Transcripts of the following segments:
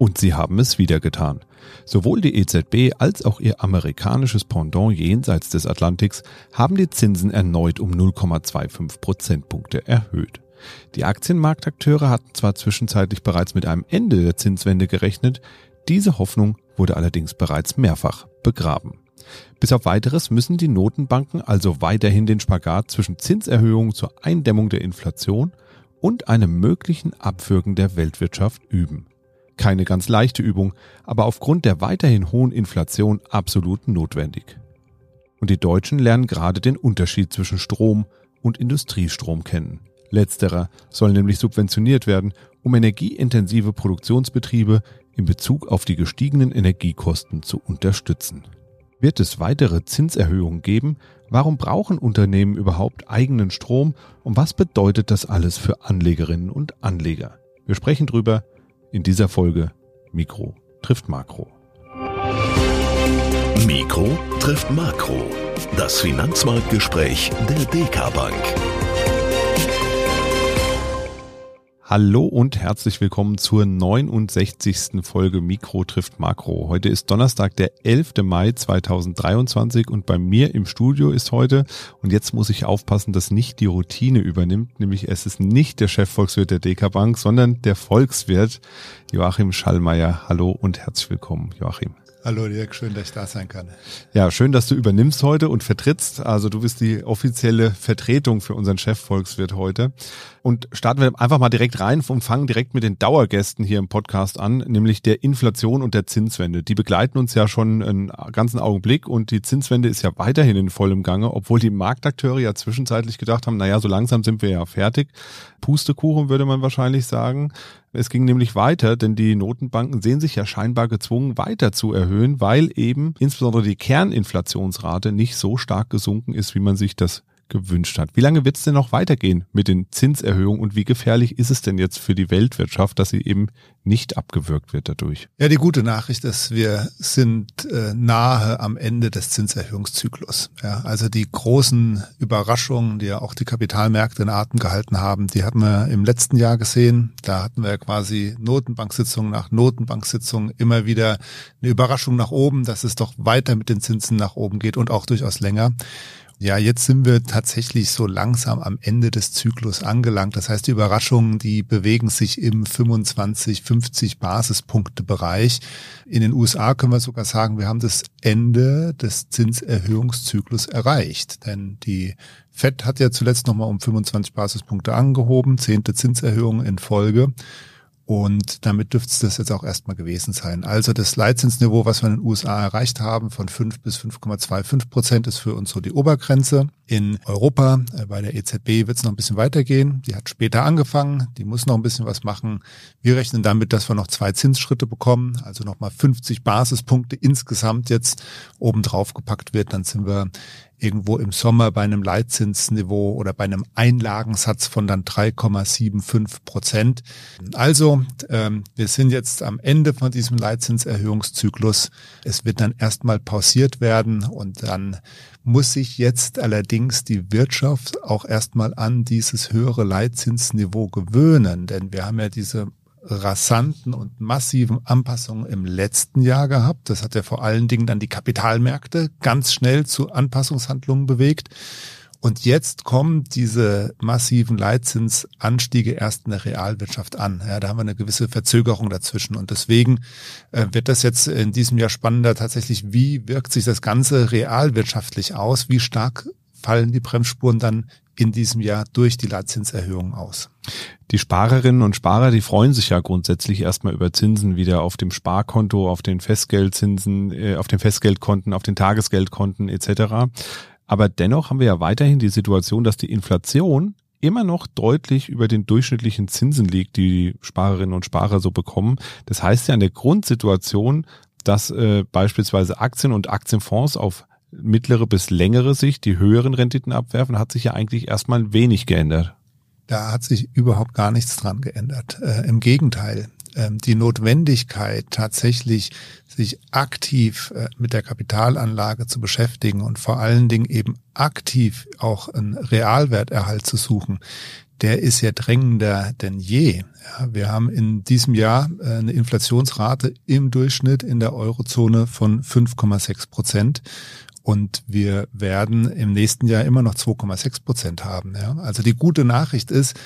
Und sie haben es wieder getan. Sowohl die EZB als auch ihr amerikanisches Pendant jenseits des Atlantiks haben die Zinsen erneut um 0,25 Prozentpunkte erhöht. Die Aktienmarktakteure hatten zwar zwischenzeitlich bereits mit einem Ende der Zinswende gerechnet, diese Hoffnung wurde allerdings bereits mehrfach begraben. Bis auf weiteres müssen die Notenbanken also weiterhin den Spagat zwischen Zinserhöhungen zur Eindämmung der Inflation und einem möglichen Abwürgen der Weltwirtschaft üben. Keine ganz leichte Übung, aber aufgrund der weiterhin hohen Inflation absolut notwendig. Und die Deutschen lernen gerade den Unterschied zwischen Strom und Industriestrom kennen. Letzterer soll nämlich subventioniert werden, um energieintensive Produktionsbetriebe in Bezug auf die gestiegenen Energiekosten zu unterstützen. Wird es weitere Zinserhöhungen geben? Warum brauchen Unternehmen überhaupt eigenen Strom? Und was bedeutet das alles für Anlegerinnen und Anleger? Wir sprechen drüber in dieser Folge Mikro trifft Makro. Mikro trifft Makro. Das Finanzmarktgespräch der DK Bank. Hallo und herzlich willkommen zur 69. Folge Mikro trifft Makro. Heute ist Donnerstag, der 11. Mai 2023 und bei mir im Studio ist heute, und jetzt muss ich aufpassen, dass nicht die Routine übernimmt, nämlich es ist nicht der Chefvolkswirt der DK Bank, sondern der Volkswirt Joachim Schallmeier. Hallo und herzlich willkommen, Joachim. Hallo Dirk, schön, dass ich da sein kann. Ja, schön, dass du übernimmst heute und vertrittst. Also du bist die offizielle Vertretung für unseren Chefvolkswirt heute. Und starten wir einfach mal direkt rein und fangen direkt mit den Dauergästen hier im Podcast an, nämlich der Inflation und der Zinswende. Die begleiten uns ja schon einen ganzen Augenblick und die Zinswende ist ja weiterhin in vollem Gange, obwohl die Marktakteure ja zwischenzeitlich gedacht haben, naja, so langsam sind wir ja fertig. Pustekuchen würde man wahrscheinlich sagen. Es ging nämlich weiter, denn die Notenbanken sehen sich ja scheinbar gezwungen, weiter zu erhöhen, weil eben insbesondere die Kerninflationsrate nicht so stark gesunken ist, wie man sich das gewünscht hat. Wie lange wird es denn noch weitergehen mit den Zinserhöhungen und wie gefährlich ist es denn jetzt für die Weltwirtschaft, dass sie eben nicht abgewürgt wird dadurch? Ja, die gute Nachricht ist, wir sind äh, nahe am Ende des Zinserhöhungszyklus. Ja, also die großen Überraschungen, die ja auch die Kapitalmärkte in Atem gehalten haben, die hatten wir im letzten Jahr gesehen. Da hatten wir quasi Notenbanksitzung nach Notenbanksitzung immer wieder eine Überraschung nach oben, dass es doch weiter mit den Zinsen nach oben geht und auch durchaus länger. Ja, jetzt sind wir tatsächlich so langsam am Ende des Zyklus angelangt. Das heißt, die Überraschungen, die bewegen sich im 25, 50 Basispunkte Bereich. In den USA können wir sogar sagen, wir haben das Ende des Zinserhöhungszyklus erreicht. Denn die FED hat ja zuletzt nochmal um 25 Basispunkte angehoben, zehnte Zinserhöhung in Folge. Und damit dürfte es das jetzt auch erstmal gewesen sein. Also das Leitzinsniveau, was wir in den USA erreicht haben, von 5 bis 5,25 Prozent, ist für uns so die Obergrenze. In Europa, äh, bei der EZB, wird es noch ein bisschen weitergehen. Die hat später angefangen, die muss noch ein bisschen was machen. Wir rechnen damit, dass wir noch zwei Zinsschritte bekommen, also nochmal 50 Basispunkte insgesamt jetzt obendrauf gepackt wird. Dann sind wir irgendwo im Sommer bei einem Leitzinsniveau oder bei einem Einlagensatz von dann 3,75 Prozent. Also ähm, wir sind jetzt am Ende von diesem Leitzinserhöhungszyklus. Es wird dann erstmal pausiert werden und dann muss sich jetzt allerdings die Wirtschaft auch erstmal an dieses höhere Leitzinsniveau gewöhnen, denn wir haben ja diese rasanten und massiven Anpassungen im letzten Jahr gehabt. Das hat ja vor allen Dingen dann die Kapitalmärkte ganz schnell zu Anpassungshandlungen bewegt. Und jetzt kommen diese massiven Leitzinsanstiege erst in der Realwirtschaft an. Ja, da haben wir eine gewisse Verzögerung dazwischen. Und deswegen äh, wird das jetzt in diesem Jahr spannender tatsächlich, wie wirkt sich das Ganze realwirtschaftlich aus? Wie stark fallen die Bremsspuren dann in diesem Jahr durch die Leitzinserhöhung aus. Die Sparerinnen und Sparer, die freuen sich ja grundsätzlich erstmal über Zinsen wieder auf dem Sparkonto, auf den Festgeldzinsen, äh, auf den Festgeldkonten, auf den Tagesgeldkonten etc. Aber dennoch haben wir ja weiterhin die Situation, dass die Inflation immer noch deutlich über den durchschnittlichen Zinsen liegt, die, die Sparerinnen und Sparer so bekommen. Das heißt ja in der Grundsituation, dass äh, beispielsweise Aktien und Aktienfonds auf mittlere bis längere Sicht die höheren Renditen abwerfen, hat sich ja eigentlich erstmal wenig geändert. Da hat sich überhaupt gar nichts dran geändert. Äh, Im Gegenteil, äh, die Notwendigkeit tatsächlich sich aktiv äh, mit der Kapitalanlage zu beschäftigen und vor allen Dingen eben aktiv auch einen Realwerterhalt zu suchen, der ist ja drängender denn je. Ja, wir haben in diesem Jahr äh, eine Inflationsrate im Durchschnitt in der Eurozone von 5,6 Prozent. Und wir werden im nächsten Jahr immer noch 2,6 Prozent haben. Ja. Also die gute Nachricht ist,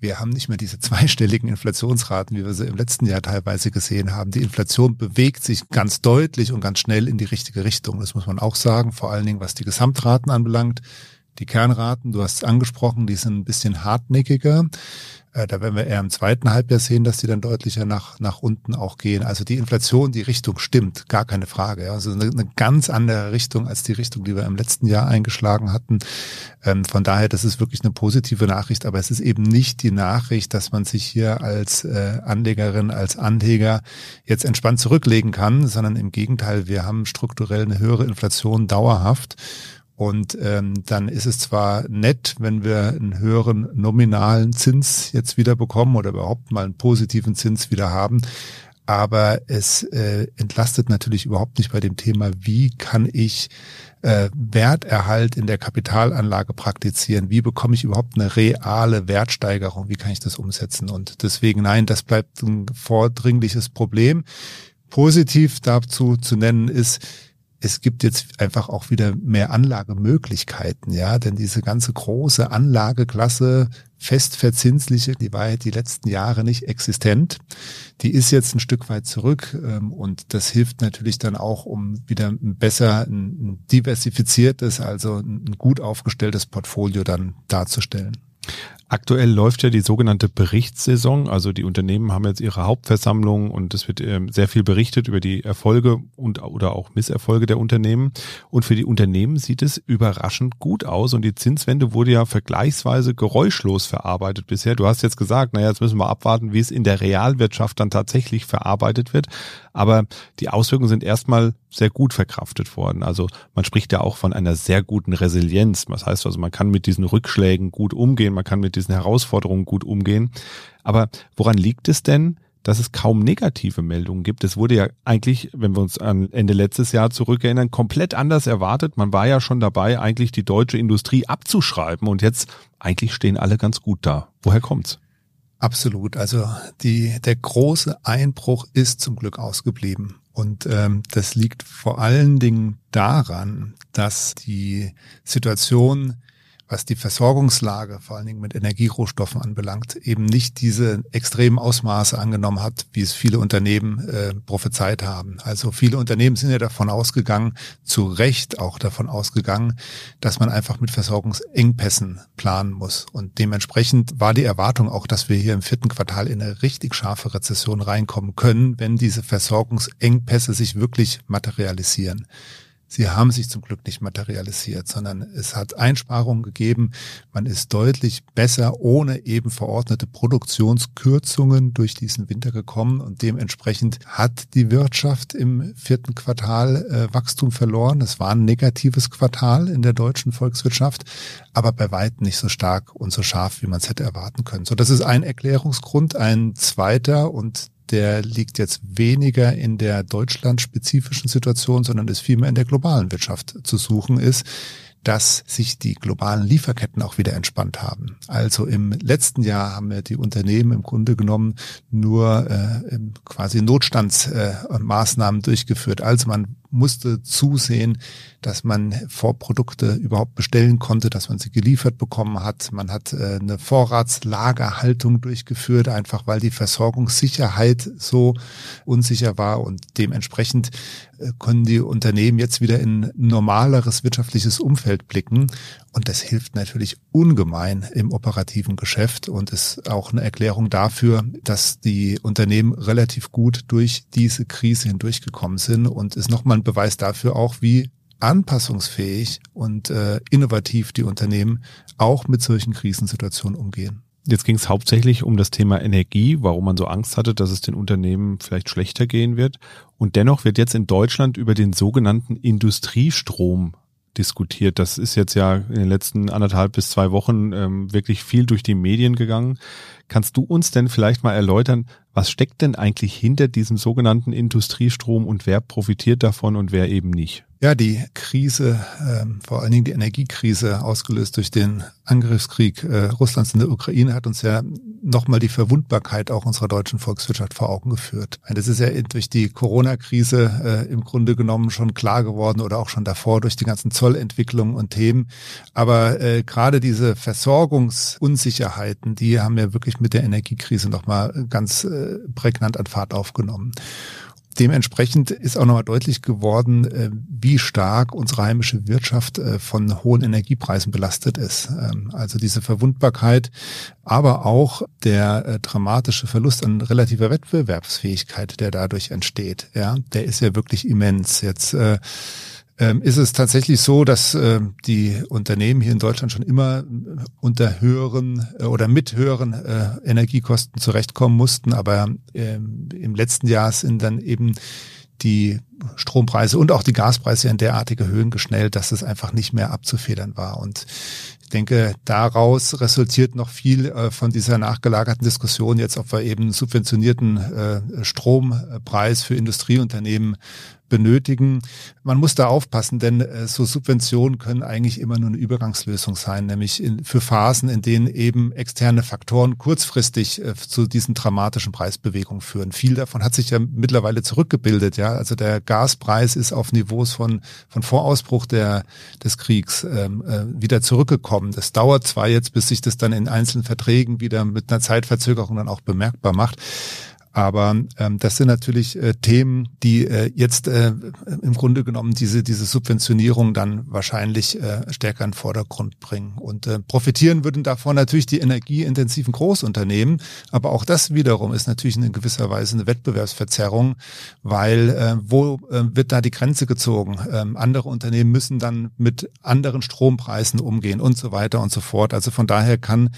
wir haben nicht mehr diese zweistelligen Inflationsraten, wie wir sie im letzten Jahr teilweise gesehen haben. Die Inflation bewegt sich ganz deutlich und ganz schnell in die richtige Richtung. Das muss man auch sagen, vor allen Dingen was die Gesamtraten anbelangt. Die Kernraten, du hast es angesprochen, die sind ein bisschen hartnäckiger. Äh, da werden wir eher im zweiten Halbjahr sehen, dass die dann deutlicher nach, nach unten auch gehen. Also die Inflation, die Richtung stimmt, gar keine Frage. Also eine, eine ganz andere Richtung als die Richtung, die wir im letzten Jahr eingeschlagen hatten. Ähm, von daher, das ist wirklich eine positive Nachricht, aber es ist eben nicht die Nachricht, dass man sich hier als äh, Anlegerin, als Anleger jetzt entspannt zurücklegen kann, sondern im Gegenteil, wir haben strukturell eine höhere Inflation dauerhaft. Und ähm, dann ist es zwar nett, wenn wir einen höheren nominalen Zins jetzt wieder bekommen oder überhaupt mal einen positiven Zins wieder haben, aber es äh, entlastet natürlich überhaupt nicht bei dem Thema, wie kann ich äh, Werterhalt in der Kapitalanlage praktizieren, wie bekomme ich überhaupt eine reale Wertsteigerung, wie kann ich das umsetzen. Und deswegen, nein, das bleibt ein vordringliches Problem. Positiv dazu zu nennen ist, es gibt jetzt einfach auch wieder mehr Anlagemöglichkeiten, ja, denn diese ganze große Anlageklasse festverzinsliche, die war ja die letzten Jahre nicht existent. Die ist jetzt ein Stück weit zurück ähm, und das hilft natürlich dann auch, um wieder ein besser, ein diversifiziertes, also ein gut aufgestelltes Portfolio dann darzustellen. Aktuell läuft ja die sogenannte Berichtssaison. Also die Unternehmen haben jetzt ihre Hauptversammlung und es wird ähm, sehr viel berichtet über die Erfolge und oder auch Misserfolge der Unternehmen. Und für die Unternehmen sieht es überraschend gut aus. Und die Zinswende wurde ja vergleichsweise geräuschlos verarbeitet bisher. Du hast jetzt gesagt, naja, jetzt müssen wir abwarten, wie es in der Realwirtschaft dann tatsächlich verarbeitet wird. Aber die Auswirkungen sind erstmal sehr gut verkraftet worden. Also man spricht ja auch von einer sehr guten Resilienz. Das heißt also, man kann mit diesen Rückschlägen gut umgehen, man kann mit diesen Herausforderungen gut umgehen. Aber woran liegt es denn, dass es kaum negative Meldungen gibt. Es wurde ja eigentlich, wenn wir uns an Ende letztes Jahr zurückerinnern, komplett anders erwartet. Man war ja schon dabei, eigentlich die deutsche Industrie abzuschreiben und jetzt eigentlich stehen alle ganz gut da. Woher kommt's? Absolut. Also die, der große Einbruch ist zum Glück ausgeblieben. Und ähm, das liegt vor allen Dingen daran, dass die Situation was die Versorgungslage vor allen Dingen mit Energierohstoffen anbelangt, eben nicht diese extremen Ausmaße angenommen hat, wie es viele Unternehmen äh, prophezeit haben. Also viele Unternehmen sind ja davon ausgegangen, zu Recht auch davon ausgegangen, dass man einfach mit Versorgungsengpässen planen muss. Und dementsprechend war die Erwartung auch, dass wir hier im vierten Quartal in eine richtig scharfe Rezession reinkommen können, wenn diese Versorgungsengpässe sich wirklich materialisieren. Sie haben sich zum Glück nicht materialisiert, sondern es hat Einsparungen gegeben. Man ist deutlich besser ohne eben verordnete Produktionskürzungen durch diesen Winter gekommen und dementsprechend hat die Wirtschaft im vierten Quartal äh, Wachstum verloren. Es war ein negatives Quartal in der deutschen Volkswirtschaft, aber bei weitem nicht so stark und so scharf, wie man es hätte erwarten können. So, das ist ein Erklärungsgrund. Ein zweiter und der liegt jetzt weniger in der deutschlandspezifischen Situation, sondern ist vielmehr in der globalen Wirtschaft zu suchen ist dass sich die globalen Lieferketten auch wieder entspannt haben. Also im letzten Jahr haben wir die Unternehmen im Grunde genommen nur äh, quasi Notstandsmaßnahmen äh, durchgeführt. Also man musste zusehen, dass man Vorprodukte überhaupt bestellen konnte, dass man sie geliefert bekommen hat. Man hat äh, eine Vorratslagerhaltung durchgeführt, einfach weil die Versorgungssicherheit so unsicher war und dementsprechend äh, können die Unternehmen jetzt wieder in normaleres wirtschaftliches Umfeld blicken und das hilft natürlich ungemein im operativen Geschäft und ist auch eine Erklärung dafür, dass die Unternehmen relativ gut durch diese Krise hindurchgekommen sind und ist nochmal ein Beweis dafür auch, wie anpassungsfähig und äh, innovativ die Unternehmen auch mit solchen Krisensituationen umgehen. Jetzt ging es hauptsächlich um das Thema Energie, warum man so Angst hatte, dass es den Unternehmen vielleicht schlechter gehen wird. Und dennoch wird jetzt in Deutschland über den sogenannten Industriestrom diskutiert. Das ist jetzt ja in den letzten anderthalb bis zwei Wochen ähm, wirklich viel durch die Medien gegangen. Kannst du uns denn vielleicht mal erläutern, Was steckt denn eigentlich hinter diesem sogenannten Industriestrom und wer profitiert davon und wer eben nicht? Ja, die Krise, ähm, vor allen Dingen die Energiekrise, ausgelöst durch den Angriffskrieg äh, Russlands in der Ukraine, hat uns ja nochmal die Verwundbarkeit auch unserer deutschen Volkswirtschaft vor Augen geführt. Das ist ja durch die Corona-Krise äh, im Grunde genommen schon klar geworden oder auch schon davor durch die ganzen Zollentwicklungen und Themen. Aber äh, gerade diese Versorgungsunsicherheiten, die haben ja wirklich mit der Energiekrise nochmal ganz äh, prägnant an Fahrt aufgenommen dementsprechend ist auch nochmal deutlich geworden, äh, wie stark unsere heimische Wirtschaft äh, von hohen Energiepreisen belastet ist. Ähm, also diese Verwundbarkeit, aber auch der äh, dramatische Verlust an relativer Wettbewerbsfähigkeit, der dadurch entsteht, ja, der ist ja wirklich immens. Jetzt ähm, ist es tatsächlich so, dass äh, die Unternehmen hier in Deutschland schon immer äh, unter höheren äh, oder mit höheren äh, Energiekosten zurechtkommen mussten, aber ähm, im letzten Jahr sind dann eben die Strompreise und auch die Gaspreise in derartige Höhen geschnellt, dass es einfach nicht mehr abzufedern war. Und ich denke, daraus resultiert noch viel von dieser nachgelagerten Diskussion jetzt, ob wir eben subventionierten Strompreis für Industrieunternehmen benötigen. Man muss da aufpassen, denn äh, so Subventionen können eigentlich immer nur eine Übergangslösung sein, nämlich in, für Phasen, in denen eben externe Faktoren kurzfristig äh, zu diesen dramatischen Preisbewegungen führen. Viel davon hat sich ja mittlerweile zurückgebildet, ja. Also der Gaspreis ist auf Niveaus von, von Vorausbruch der, des Kriegs ähm, äh, wieder zurückgekommen. Das dauert zwar jetzt, bis sich das dann in einzelnen Verträgen wieder mit einer Zeitverzögerung dann auch bemerkbar macht. Aber ähm, das sind natürlich äh, Themen, die äh, jetzt äh, im Grunde genommen diese, diese Subventionierung dann wahrscheinlich äh, stärker in den Vordergrund bringen. Und äh, profitieren würden davon natürlich die energieintensiven Großunternehmen. Aber auch das wiederum ist natürlich in gewisser Weise eine Wettbewerbsverzerrung, weil äh, wo äh, wird da die Grenze gezogen? Ähm, andere Unternehmen müssen dann mit anderen Strompreisen umgehen und so weiter und so fort. Also von daher kann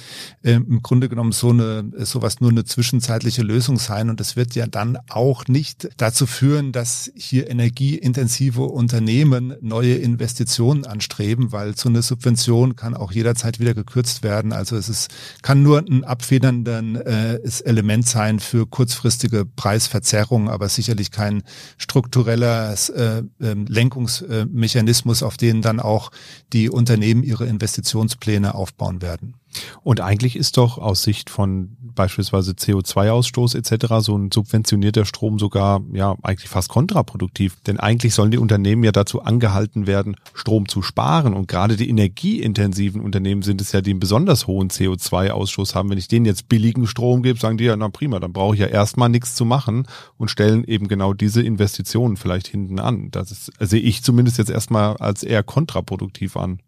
äh, im Grunde genommen so eine sowas nur eine zwischenzeitliche Lösung sein sein und es wird ja dann auch nicht dazu führen, dass hier energieintensive Unternehmen neue Investitionen anstreben, weil so eine Subvention kann auch jederzeit wieder gekürzt werden. Also es ist, kann nur ein abfederndes äh, Element sein für kurzfristige Preisverzerrungen, aber sicherlich kein struktureller äh, ähm, Lenkungsmechanismus, auf den dann auch die Unternehmen ihre Investitionspläne aufbauen werden. Und eigentlich ist doch aus Sicht von beispielsweise CO2-Ausstoß etc. so ein subventionierter Strom sogar ja eigentlich fast kontraproduktiv. Denn eigentlich sollen die Unternehmen ja dazu angehalten werden, Strom zu sparen. Und gerade die energieintensiven Unternehmen sind es ja, die einen besonders hohen CO2-Ausstoß haben. Wenn ich denen jetzt billigen Strom gebe, sagen die ja, na prima, dann brauche ich ja erstmal nichts zu machen und stellen eben genau diese Investitionen vielleicht hinten an. Das ist, sehe ich zumindest jetzt erstmal als eher kontraproduktiv an.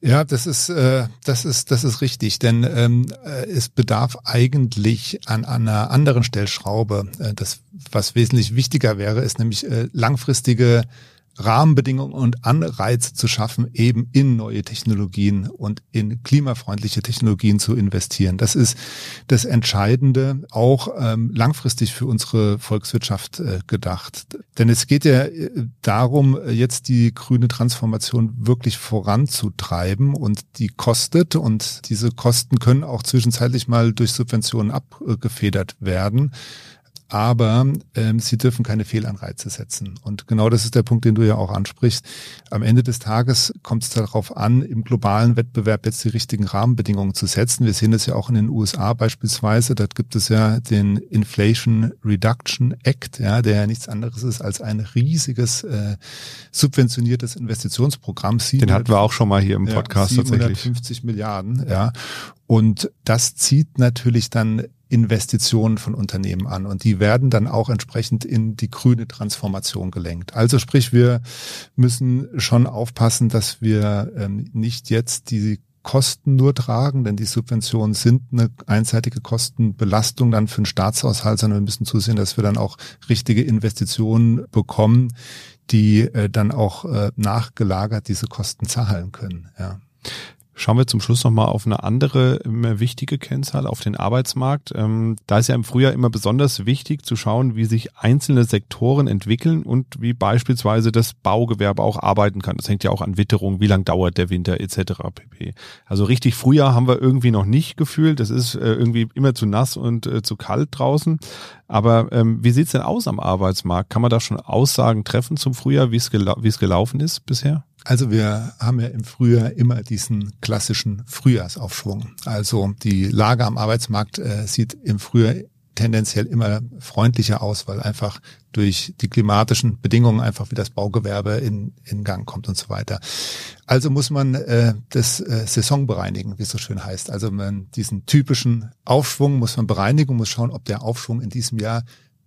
Ja, das ist, äh, das ist, das ist richtig, denn ähm, äh, es bedarf eigentlich an, an einer anderen Stellschraube. Äh, das, was wesentlich wichtiger wäre, ist nämlich äh, langfristige Rahmenbedingungen und Anreize zu schaffen, eben in neue Technologien und in klimafreundliche Technologien zu investieren. Das ist das Entscheidende, auch ähm, langfristig für unsere Volkswirtschaft äh, gedacht. Denn es geht ja äh, darum, jetzt die grüne Transformation wirklich voranzutreiben und die kostet und diese Kosten können auch zwischenzeitlich mal durch Subventionen abgefedert werden aber ähm, sie dürfen keine Fehlanreize setzen. Und genau das ist der Punkt, den du ja auch ansprichst. Am Ende des Tages kommt es darauf an, im globalen Wettbewerb jetzt die richtigen Rahmenbedingungen zu setzen. Wir sehen das ja auch in den USA beispielsweise. Dort gibt es ja den Inflation Reduction Act, ja, der ja nichts anderes ist als ein riesiges äh, subventioniertes Investitionsprogramm. Den hatten wir auch schon mal hier im Podcast ja, 750 tatsächlich. Milliarden, ja. Und das zieht natürlich dann Investitionen von Unternehmen an und die werden dann auch entsprechend in die grüne Transformation gelenkt. Also sprich, wir müssen schon aufpassen, dass wir ähm, nicht jetzt die Kosten nur tragen, denn die Subventionen sind eine einseitige Kostenbelastung dann für den Staatshaushalt, sondern wir müssen zusehen, dass wir dann auch richtige Investitionen bekommen, die äh, dann auch äh, nachgelagert diese Kosten zahlen können. Ja. Schauen wir zum Schluss nochmal auf eine andere wichtige Kennzahl, auf den Arbeitsmarkt. Ähm, da ist ja im Frühjahr immer besonders wichtig zu schauen, wie sich einzelne Sektoren entwickeln und wie beispielsweise das Baugewerbe auch arbeiten kann. Das hängt ja auch an Witterung, wie lang dauert der Winter etc. pp. Also richtig Frühjahr haben wir irgendwie noch nicht gefühlt. Es ist äh, irgendwie immer zu nass und äh, zu kalt draußen. Aber ähm, wie sieht's denn aus am Arbeitsmarkt? Kann man da schon Aussagen treffen zum Frühjahr, wie es gela gelaufen ist bisher? Also wir haben ja im Frühjahr immer diesen klassischen Frühjahrsaufschwung. Also die Lage am Arbeitsmarkt äh, sieht im Frühjahr tendenziell immer freundlicher aus, weil einfach durch die klimatischen Bedingungen einfach wie das Baugewerbe in, in Gang kommt und so weiter. Also muss man äh, das äh, Saison bereinigen, wie es so schön heißt. Also man diesen typischen Aufschwung muss man bereinigen und muss schauen, ob der Aufschwung in diesem Jahr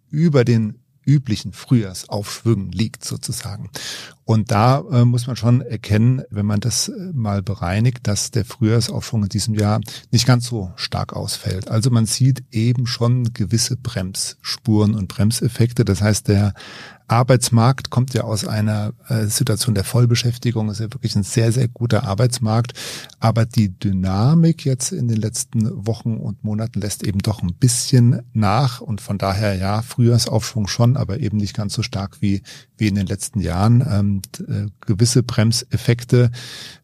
über den üblichen Frühjahrsaufschwüngen liegt sozusagen. Und da äh, muss man schon erkennen, wenn man das äh, mal bereinigt, dass der Frühjahrsaufschwung in diesem Jahr nicht ganz so stark ausfällt. Also man sieht eben schon gewisse Bremsspuren und Bremseffekte. Das heißt, der Arbeitsmarkt kommt ja aus einer äh, Situation der Vollbeschäftigung, ist ja wirklich ein sehr, sehr guter Arbeitsmarkt. Aber die Dynamik jetzt in den letzten Wochen und Monaten lässt eben doch ein bisschen nach. Und von daher, ja, Frühjahrsaufschwung schon, aber eben nicht ganz so stark wie, wie in den letzten Jahren. Ähm, äh, gewisse Bremseffekte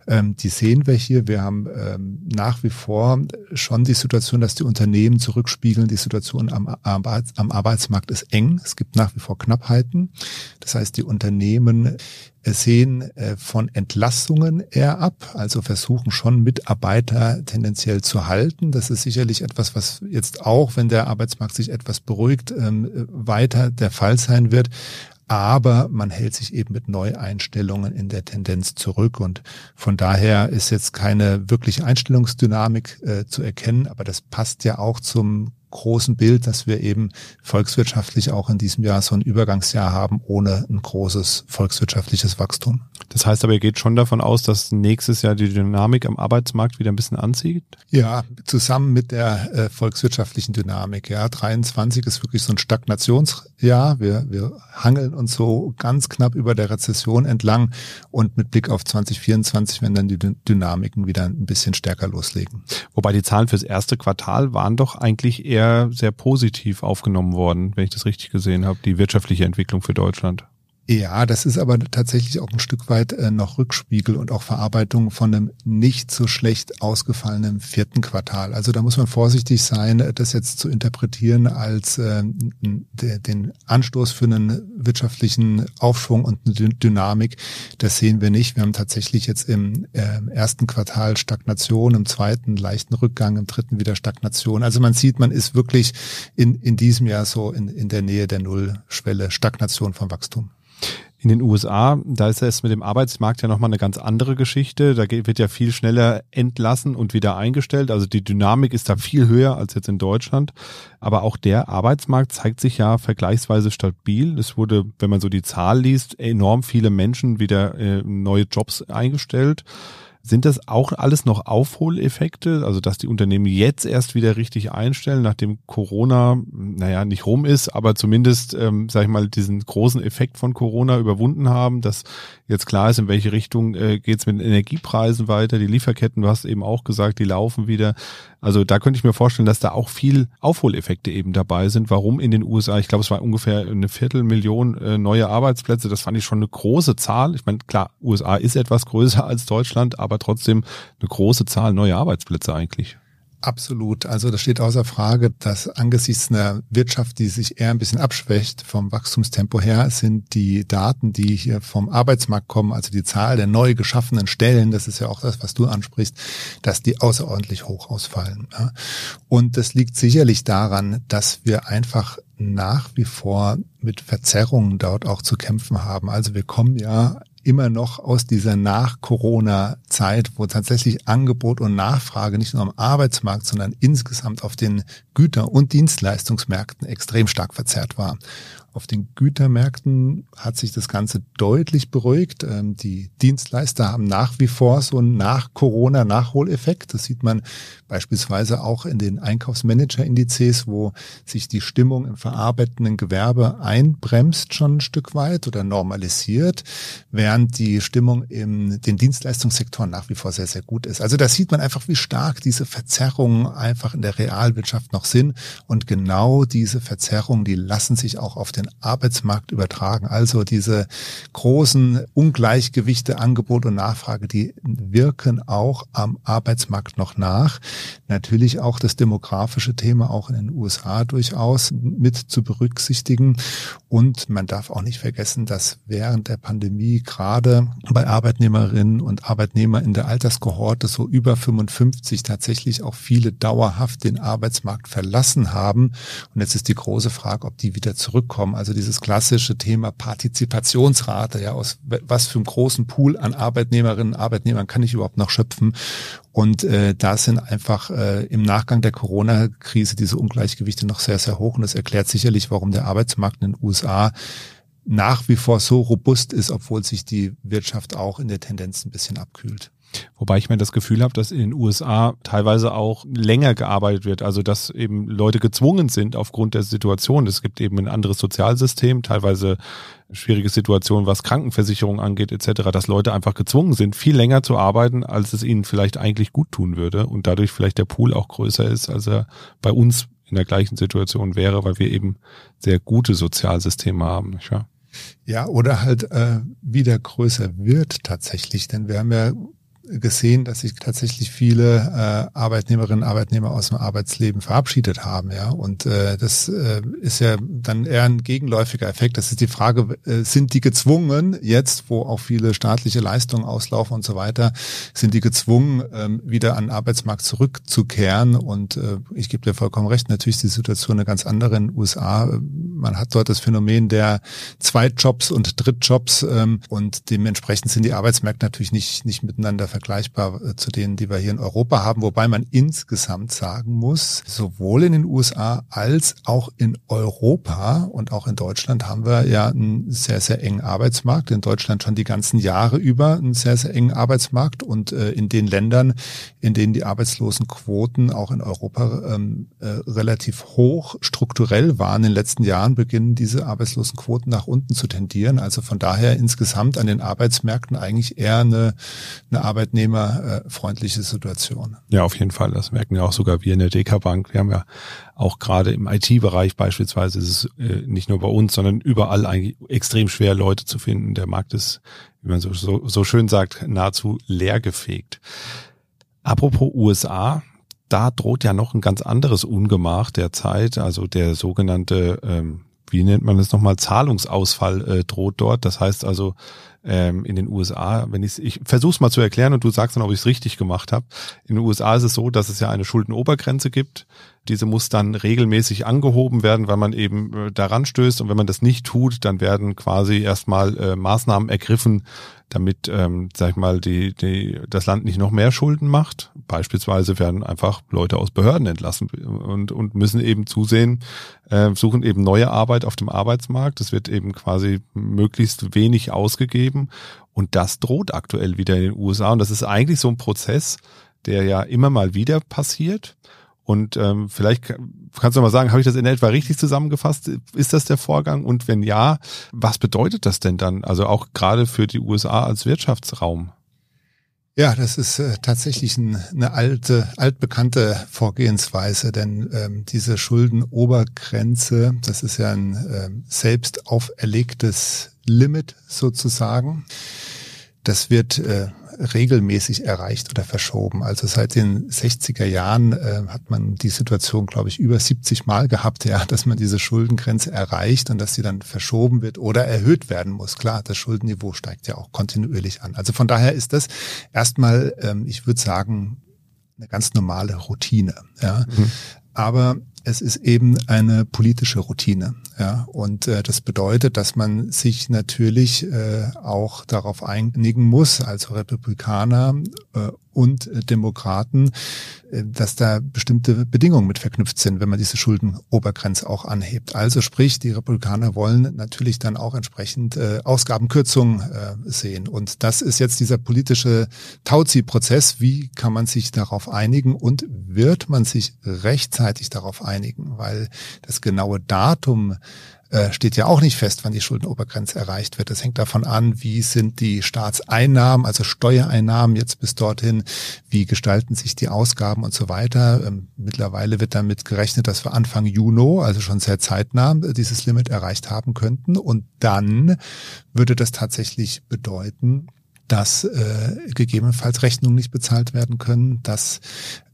ähm, die sehen wir hier. Wir haben ähm, nach wie vor schon die Situation, dass die Unternehmen zurückspiegeln. Die Situation am, Arbeits am Arbeitsmarkt ist eng. Es gibt nach wie vor Knappheiten. Das heißt, die Unternehmen äh, sehen äh, von Entlassungen eher ab, also versuchen schon Mitarbeiter tendenziell zu halten. Das ist sicherlich etwas, was jetzt auch, wenn der Arbeitsmarkt sich etwas beruhigt, ähm, weiter der Fall sein wird aber man hält sich eben mit Neueinstellungen in der Tendenz zurück. Und von daher ist jetzt keine wirkliche Einstellungsdynamik äh, zu erkennen, aber das passt ja auch zum großen Bild, dass wir eben volkswirtschaftlich auch in diesem Jahr so ein Übergangsjahr haben ohne ein großes volkswirtschaftliches Wachstum. Das heißt aber, ihr geht schon davon aus, dass nächstes Jahr die Dynamik am Arbeitsmarkt wieder ein bisschen anzieht? Ja, zusammen mit der äh, volkswirtschaftlichen Dynamik. Ja, 23 ist wirklich so ein Stagnationsjahr. Wir, wir hangeln uns so ganz knapp über der Rezession entlang und mit Blick auf 2024, wenn dann die Dynamiken wieder ein bisschen stärker loslegen. Wobei die Zahlen fürs erste Quartal waren doch eigentlich eher sehr positiv aufgenommen worden, wenn ich das richtig gesehen habe, die wirtschaftliche Entwicklung für Deutschland. Ja, das ist aber tatsächlich auch ein Stück weit äh, noch Rückspiegel und auch Verarbeitung von einem nicht so schlecht ausgefallenen vierten Quartal. Also da muss man vorsichtig sein, das jetzt zu interpretieren als äh, de, den Anstoß für einen wirtschaftlichen Aufschwung und eine Dynamik. Das sehen wir nicht. Wir haben tatsächlich jetzt im äh, ersten Quartal Stagnation, im zweiten leichten Rückgang, im dritten wieder Stagnation. Also man sieht, man ist wirklich in, in diesem Jahr so in, in der Nähe der Nullschwelle Stagnation vom Wachstum. In den USA, da ist es mit dem Arbeitsmarkt ja nochmal eine ganz andere Geschichte. Da wird ja viel schneller entlassen und wieder eingestellt. Also die Dynamik ist da viel höher als jetzt in Deutschland. Aber auch der Arbeitsmarkt zeigt sich ja vergleichsweise stabil. Es wurde, wenn man so die Zahl liest, enorm viele Menschen wieder äh, neue Jobs eingestellt. Sind das auch alles noch Aufholeffekte, also dass die Unternehmen jetzt erst wieder richtig einstellen, nachdem Corona, naja, nicht rum ist, aber zumindest, ähm, sag ich mal, diesen großen Effekt von Corona überwunden haben, dass jetzt klar ist, in welche Richtung äh, geht es mit den Energiepreisen weiter, die Lieferketten, du hast eben auch gesagt, die laufen wieder. Also da könnte ich mir vorstellen, dass da auch viel Aufholeffekte eben dabei sind. Warum in den USA? Ich glaube, es war ungefähr eine Viertelmillion äh, neue Arbeitsplätze. Das fand ich schon eine große Zahl. Ich meine, klar, USA ist etwas größer als Deutschland, aber trotzdem eine große Zahl neue Arbeitsplätze eigentlich. Absolut. Also das steht außer Frage, dass angesichts einer Wirtschaft, die sich eher ein bisschen abschwächt vom Wachstumstempo her, sind die Daten, die hier vom Arbeitsmarkt kommen, also die Zahl der neu geschaffenen Stellen, das ist ja auch das, was du ansprichst, dass die außerordentlich hoch ausfallen. Und das liegt sicherlich daran, dass wir einfach nach wie vor mit Verzerrungen dort auch zu kämpfen haben. Also wir kommen ja immer noch aus dieser Nach-Corona-Zeit, wo tatsächlich Angebot und Nachfrage nicht nur am Arbeitsmarkt, sondern insgesamt auf den Güter- und Dienstleistungsmärkten extrem stark verzerrt war. Auf den Gütermärkten hat sich das Ganze deutlich beruhigt. Ähm, die Dienstleister haben nach wie vor so einen Nach-Corona-Nachholeffekt. Das sieht man beispielsweise auch in den Einkaufsmanager-Indizes, wo sich die Stimmung im verarbeitenden Gewerbe einbremst schon ein Stück weit oder normalisiert, während die Stimmung in den Dienstleistungssektoren nach wie vor sehr, sehr gut ist. Also da sieht man einfach, wie stark diese Verzerrungen einfach in der Realwirtschaft noch sind. Und genau diese Verzerrungen, die lassen sich auch auf den Arbeitsmarkt übertragen. Also diese großen Ungleichgewichte Angebot und Nachfrage, die wirken auch am Arbeitsmarkt noch nach. Natürlich auch das demografische Thema auch in den USA durchaus mit zu berücksichtigen. Und man darf auch nicht vergessen, dass während der Pandemie gerade bei Arbeitnehmerinnen und Arbeitnehmern in der Alterskohorte so über 55 tatsächlich auch viele dauerhaft den Arbeitsmarkt verlassen haben. Und jetzt ist die große Frage, ob die wieder zurückkommen. Also dieses klassische Thema Partizipationsrate, ja, aus was für einem großen Pool an Arbeitnehmerinnen und Arbeitnehmern kann ich überhaupt noch schöpfen? Und äh, da sind einfach äh, im Nachgang der Corona-Krise diese Ungleichgewichte noch sehr, sehr hoch. Und das erklärt sicherlich, warum der Arbeitsmarkt in den USA nach wie vor so robust ist, obwohl sich die Wirtschaft auch in der Tendenz ein bisschen abkühlt. Wobei ich mir das Gefühl habe, dass in den USA teilweise auch länger gearbeitet wird, also dass eben Leute gezwungen sind aufgrund der Situation. Es gibt eben ein anderes Sozialsystem, teilweise schwierige Situationen, was Krankenversicherung angeht etc., dass Leute einfach gezwungen sind, viel länger zu arbeiten, als es ihnen vielleicht eigentlich gut tun würde und dadurch vielleicht der Pool auch größer ist, als er bei uns in der gleichen Situation wäre, weil wir eben sehr gute Sozialsysteme haben. Nicht? Ja, oder halt äh, wieder größer wird tatsächlich, denn wir haben ja gesehen, dass sich tatsächlich viele äh, Arbeitnehmerinnen und Arbeitnehmer aus dem Arbeitsleben verabschiedet haben, ja. Und äh, das äh, ist ja dann eher ein gegenläufiger Effekt. Das ist die Frage, äh, sind die gezwungen, jetzt, wo auch viele staatliche Leistungen auslaufen und so weiter, sind die gezwungen, ähm, wieder an den Arbeitsmarkt zurückzukehren? Und äh, ich gebe dir vollkommen recht, natürlich ist die Situation eine ganz andere in den USA. Man hat dort das Phänomen der Zweitjobs und Drittjobs ähm, und dementsprechend sind die Arbeitsmärkte natürlich nicht, nicht miteinander vergleichbar äh, zu denen, die wir hier in Europa haben, wobei man insgesamt sagen muss, sowohl in den USA als auch in Europa und auch in Deutschland haben wir ja einen sehr, sehr engen Arbeitsmarkt. In Deutschland schon die ganzen Jahre über einen sehr, sehr engen Arbeitsmarkt und äh, in den Ländern, in denen die Arbeitslosenquoten auch in Europa ähm, äh, relativ hoch strukturell waren in den letzten Jahren, beginnen diese Arbeitslosenquoten nach unten zu tendieren. Also von daher insgesamt an den Arbeitsmärkten eigentlich eher eine, eine Arbeit arbeitnehmerfreundliche Situation. Ja, auf jeden Fall. Das merken ja auch sogar wir in der DK Bank. Wir haben ja auch gerade im IT-Bereich beispielsweise ist es äh, nicht nur bei uns, sondern überall eigentlich extrem schwer, Leute zu finden. Der Markt ist, wie man so, so, so schön sagt, nahezu leergefegt. Apropos USA, da droht ja noch ein ganz anderes Ungemach der Zeit, also der sogenannte, ähm, wie nennt man es nochmal, Zahlungsausfall äh, droht dort. Das heißt also, ähm, in den USA, wenn ich ich versuche es mal zu erklären und du sagst dann, ob ich es richtig gemacht habe. In den USA ist es so, dass es ja eine Schuldenobergrenze gibt. Diese muss dann regelmäßig angehoben werden, weil man eben äh, daran stößt. Und wenn man das nicht tut, dann werden quasi erstmal äh, Maßnahmen ergriffen, damit, ähm, sag ich mal, die, die, das Land nicht noch mehr Schulden macht. Beispielsweise werden einfach Leute aus Behörden entlassen und, und müssen eben zusehen, äh, suchen eben neue Arbeit auf dem Arbeitsmarkt. Es wird eben quasi möglichst wenig ausgegeben. Und das droht aktuell wieder in den USA. Und das ist eigentlich so ein Prozess, der ja immer mal wieder passiert. Und ähm, vielleicht kannst du mal sagen, habe ich das in etwa richtig zusammengefasst? Ist das der Vorgang? Und wenn ja, was bedeutet das denn dann? Also auch gerade für die USA als Wirtschaftsraum? Ja, das ist äh, tatsächlich ein, eine alte, altbekannte Vorgehensweise, denn ähm, diese Schuldenobergrenze, das ist ja ein äh, selbst auferlegtes Limit sozusagen. Das wird äh, regelmäßig erreicht oder verschoben. Also seit den 60er Jahren äh, hat man die Situation, glaube ich, über 70 Mal gehabt, ja, dass man diese Schuldengrenze erreicht und dass sie dann verschoben wird oder erhöht werden muss. Klar, das Schuldenniveau steigt ja auch kontinuierlich an. Also von daher ist das erstmal, ähm, ich würde sagen, eine ganz normale Routine. Ja. Mhm. Aber es ist eben eine politische Routine. Ja, und äh, das bedeutet, dass man sich natürlich äh, auch darauf einigen muss, als Republikaner äh, und Demokraten, äh, dass da bestimmte Bedingungen mit verknüpft sind, wenn man diese Schuldenobergrenze auch anhebt. Also sprich, die Republikaner wollen natürlich dann auch entsprechend äh, Ausgabenkürzungen äh, sehen. Und das ist jetzt dieser politische Tauziehprozess. Wie kann man sich darauf einigen und wird man sich rechtzeitig darauf einigen? Weil das genaue Datum äh, steht ja auch nicht fest, wann die Schuldenobergrenze erreicht wird. Das hängt davon an, wie sind die Staatseinnahmen, also Steuereinnahmen jetzt bis dorthin, wie gestalten sich die Ausgaben und so weiter. Ähm, mittlerweile wird damit gerechnet, dass wir Anfang Juni, also schon sehr zeitnah, dieses Limit erreicht haben könnten. Und dann würde das tatsächlich bedeuten, dass äh, gegebenenfalls Rechnungen nicht bezahlt werden können, dass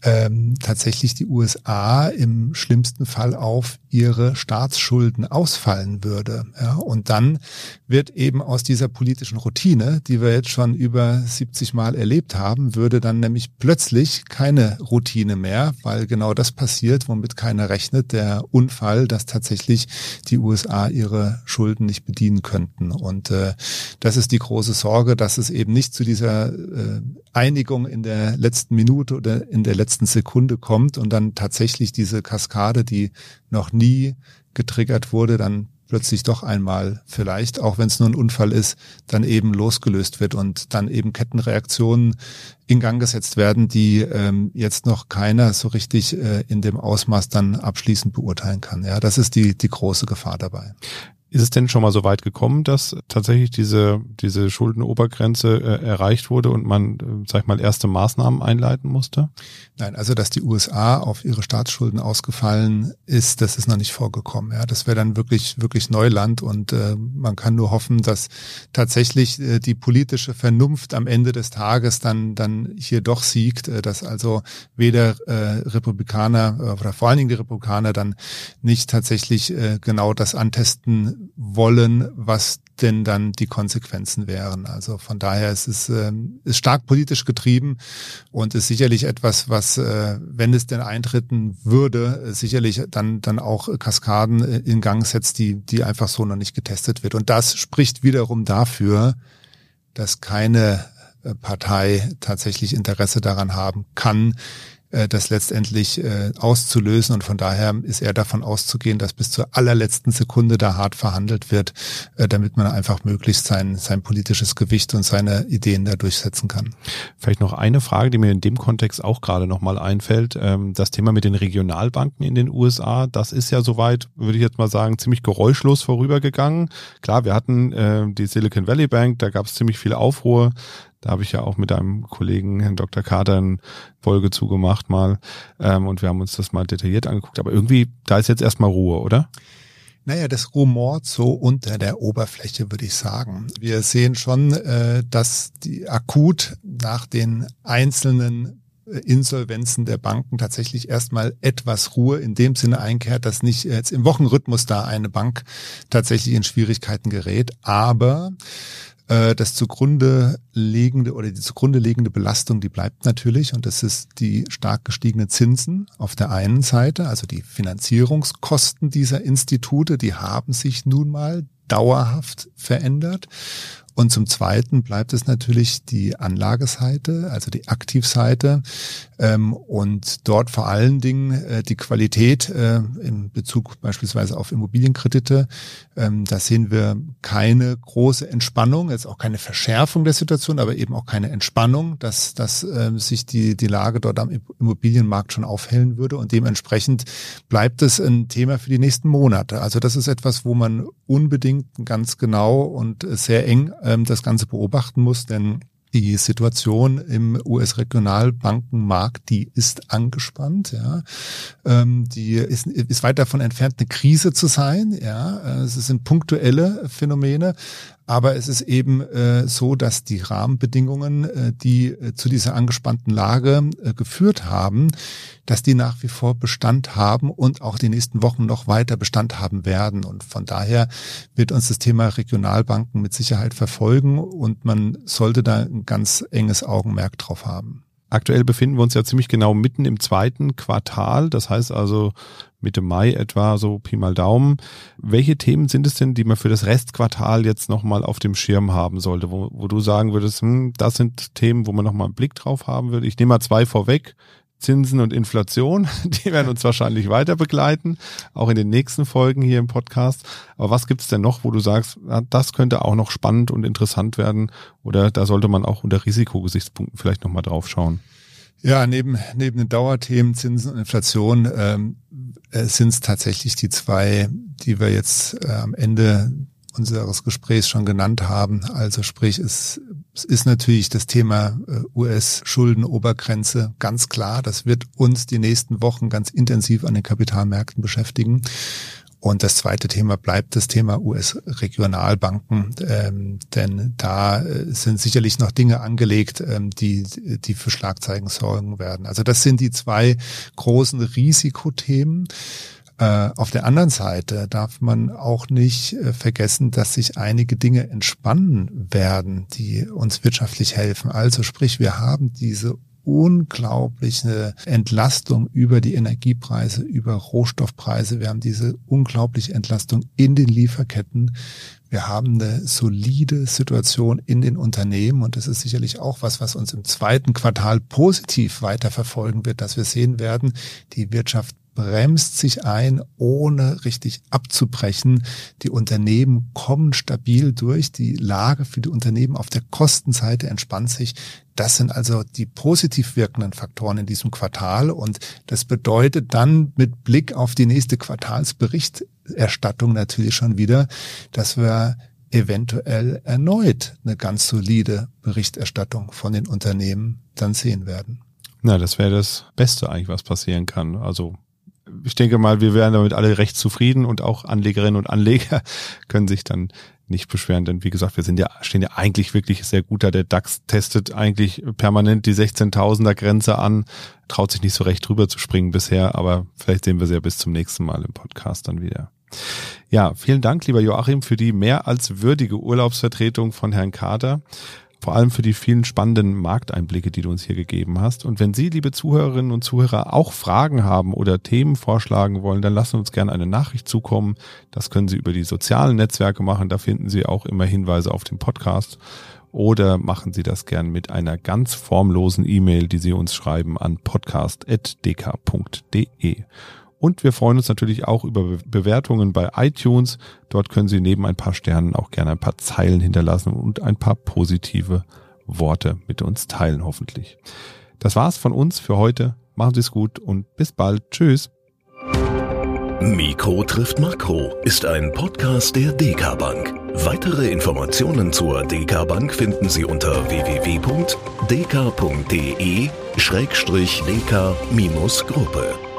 ähm, tatsächlich die USA im schlimmsten Fall auf ihre Staatsschulden ausfallen würde. Ja, und dann wird eben aus dieser politischen Routine, die wir jetzt schon über 70 Mal erlebt haben, würde dann nämlich plötzlich keine Routine mehr, weil genau das passiert, womit keiner rechnet, der Unfall, dass tatsächlich die USA ihre Schulden nicht bedienen könnten. Und äh, das ist die große Sorge, dass es eben nicht zu dieser äh, Einigung in der letzten Minute oder in der letzten Sekunde kommt und dann tatsächlich diese Kaskade, die noch nie getriggert wurde, dann plötzlich doch einmal vielleicht, auch wenn es nur ein Unfall ist, dann eben losgelöst wird und dann eben Kettenreaktionen in Gang gesetzt werden, die ähm, jetzt noch keiner so richtig äh, in dem Ausmaß dann abschließend beurteilen kann. Ja, das ist die, die große Gefahr dabei. Ist es denn schon mal so weit gekommen, dass tatsächlich diese, diese Schuldenobergrenze äh, erreicht wurde und man, äh, sag ich mal, erste Maßnahmen einleiten musste? Nein, also dass die USA auf ihre Staatsschulden ausgefallen ist, das ist noch nicht vorgekommen. Ja, das wäre dann wirklich, wirklich Neuland und äh, man kann nur hoffen, dass tatsächlich äh, die politische Vernunft am Ende des Tages dann, dann hier doch siegt, äh, dass also weder äh, Republikaner äh, oder vor allen Dingen die Republikaner dann nicht tatsächlich äh, genau das antesten wollen, was denn dann die Konsequenzen wären. Also von daher ist es äh, ist stark politisch getrieben und ist sicherlich etwas, was, äh, wenn es denn eintreten würde, sicherlich dann dann auch Kaskaden in Gang setzt, die die einfach so noch nicht getestet wird. Und das spricht wiederum dafür, dass keine äh, Partei tatsächlich Interesse daran haben kann, äh, das letztendlich äh, auszulösen. Und von daher ist er davon auszugehen, dass bis zur allerletzten Sekunde da hart verhandelt wird, äh, damit man einfach möglichst sein, sein politisches Gewicht und seine Ideen da durchsetzen kann. Vielleicht noch eine Frage, die mir in dem Kontext auch gerade nochmal einfällt. Ähm, das Thema mit den Regionalbanken in den USA, das ist ja soweit, würde ich jetzt mal sagen, ziemlich geräuschlos vorübergegangen. Klar, wir hatten äh, die Silicon Valley Bank, da gab es ziemlich viel Aufruhr. Da habe ich ja auch mit einem Kollegen, Herrn Dr. Carter, eine Folge zugemacht mal. Ähm, und wir haben uns das mal detailliert angeguckt. Aber irgendwie, da ist jetzt erstmal Ruhe, oder? Naja, das rumort so unter der Oberfläche, würde ich sagen. Wir sehen schon, äh, dass die akut nach den einzelnen äh, Insolvenzen der Banken tatsächlich erstmal etwas Ruhe in dem Sinne einkehrt, dass nicht jetzt im Wochenrhythmus da eine Bank tatsächlich in Schwierigkeiten gerät. Aber das zugrunde liegende oder die zugrunde liegende Belastung, die bleibt natürlich und das ist die stark gestiegenen Zinsen auf der einen Seite, also die Finanzierungskosten dieser Institute, die haben sich nun mal dauerhaft verändert und zum Zweiten bleibt es natürlich die Anlageseite, also die Aktivseite ähm, und dort vor allen Dingen äh, die Qualität äh, in Bezug beispielsweise auf Immobilienkredite. Ähm, da sehen wir keine große Entspannung, jetzt auch keine Verschärfung der Situation, aber eben auch keine Entspannung, dass, dass äh, sich die, die Lage dort am Immobilienmarkt schon aufhellen würde und dementsprechend bleibt es ein Thema für die nächsten Monate. Also das ist etwas, wo man unbedingt ganz genau und sehr eng ähm, das Ganze beobachten muss, denn die Situation im US-Regionalbankenmarkt, die ist angespannt, ja. Ähm, die ist, ist weit davon entfernt, eine Krise zu sein, ja. Es sind punktuelle Phänomene, aber es ist eben äh, so, dass die Rahmenbedingungen, äh, die äh, zu dieser angespannten Lage äh, geführt haben, dass die nach wie vor Bestand haben und auch die nächsten Wochen noch weiter Bestand haben werden. Und von daher wird uns das Thema Regionalbanken mit Sicherheit verfolgen und man sollte da ein ganz enges Augenmerk drauf haben. Aktuell befinden wir uns ja ziemlich genau mitten im zweiten Quartal, das heißt also Mitte Mai etwa, so Pi mal Daumen. Welche Themen sind es denn, die man für das Restquartal jetzt nochmal auf dem Schirm haben sollte, wo, wo du sagen würdest, hm, das sind Themen, wo man nochmal einen Blick drauf haben würde? Ich nehme mal zwei vorweg. Zinsen und Inflation, die werden uns wahrscheinlich weiter begleiten, auch in den nächsten Folgen hier im Podcast. Aber was gibt's denn noch, wo du sagst, das könnte auch noch spannend und interessant werden oder da sollte man auch unter Risikogesichtspunkten vielleicht nochmal drauf schauen? Ja, neben, neben den Dauerthemen Zinsen und Inflation ähm, äh, sind es tatsächlich die zwei, die wir jetzt äh, am Ende unseres Gesprächs schon genannt haben. Also sprich, es, es ist natürlich das Thema äh, US-Schuldenobergrenze ganz klar. Das wird uns die nächsten Wochen ganz intensiv an den Kapitalmärkten beschäftigen. Und das zweite Thema bleibt das Thema US-Regionalbanken, ähm, denn da äh, sind sicherlich noch Dinge angelegt, ähm, die, die für Schlagzeilen sorgen werden. Also das sind die zwei großen Risikothemen. Äh, auf der anderen Seite darf man auch nicht äh, vergessen, dass sich einige Dinge entspannen werden, die uns wirtschaftlich helfen. Also sprich, wir haben diese unglaubliche Entlastung über die Energiepreise, über Rohstoffpreise. Wir haben diese unglaubliche Entlastung in den Lieferketten. Wir haben eine solide Situation in den Unternehmen und das ist sicherlich auch was, was uns im zweiten Quartal positiv weiterverfolgen wird, dass wir sehen werden, die Wirtschaft bremst sich ein, ohne richtig abzubrechen. Die Unternehmen kommen stabil durch. Die Lage für die Unternehmen auf der Kostenseite entspannt sich. Das sind also die positiv wirkenden Faktoren in diesem Quartal. Und das bedeutet dann mit Blick auf die nächste Quartalsberichterstattung natürlich schon wieder, dass wir eventuell erneut eine ganz solide Berichterstattung von den Unternehmen dann sehen werden. Na, das wäre das Beste eigentlich, was passieren kann. Also ich denke mal, wir wären damit alle recht zufrieden und auch Anlegerinnen und Anleger können sich dann nicht beschweren, denn wie gesagt, wir sind ja, stehen ja eigentlich wirklich sehr gut da. Der DAX testet eigentlich permanent die 16.000er Grenze an, traut sich nicht so recht drüber zu springen bisher, aber vielleicht sehen wir sie ja bis zum nächsten Mal im Podcast dann wieder. Ja, vielen Dank, lieber Joachim, für die mehr als würdige Urlaubsvertretung von Herrn Kater vor allem für die vielen spannenden Markteinblicke, die du uns hier gegeben hast. Und wenn Sie, liebe Zuhörerinnen und Zuhörer, auch Fragen haben oder Themen vorschlagen wollen, dann lassen uns gerne eine Nachricht zukommen. Das können Sie über die sozialen Netzwerke machen. Da finden Sie auch immer Hinweise auf den Podcast. Oder machen Sie das gern mit einer ganz formlosen E-Mail, die Sie uns schreiben an podcast.dk.de. Und wir freuen uns natürlich auch über Bewertungen bei iTunes. Dort können Sie neben ein paar Sternen auch gerne ein paar Zeilen hinterlassen und ein paar positive Worte mit uns teilen, hoffentlich. Das war's von uns für heute. Machen Sie es gut und bis bald. Tschüss. Mikro trifft Makro ist ein Podcast der DK Bank. Weitere Informationen zur DK Bank finden Sie unter www.dk.de-dk-gruppe.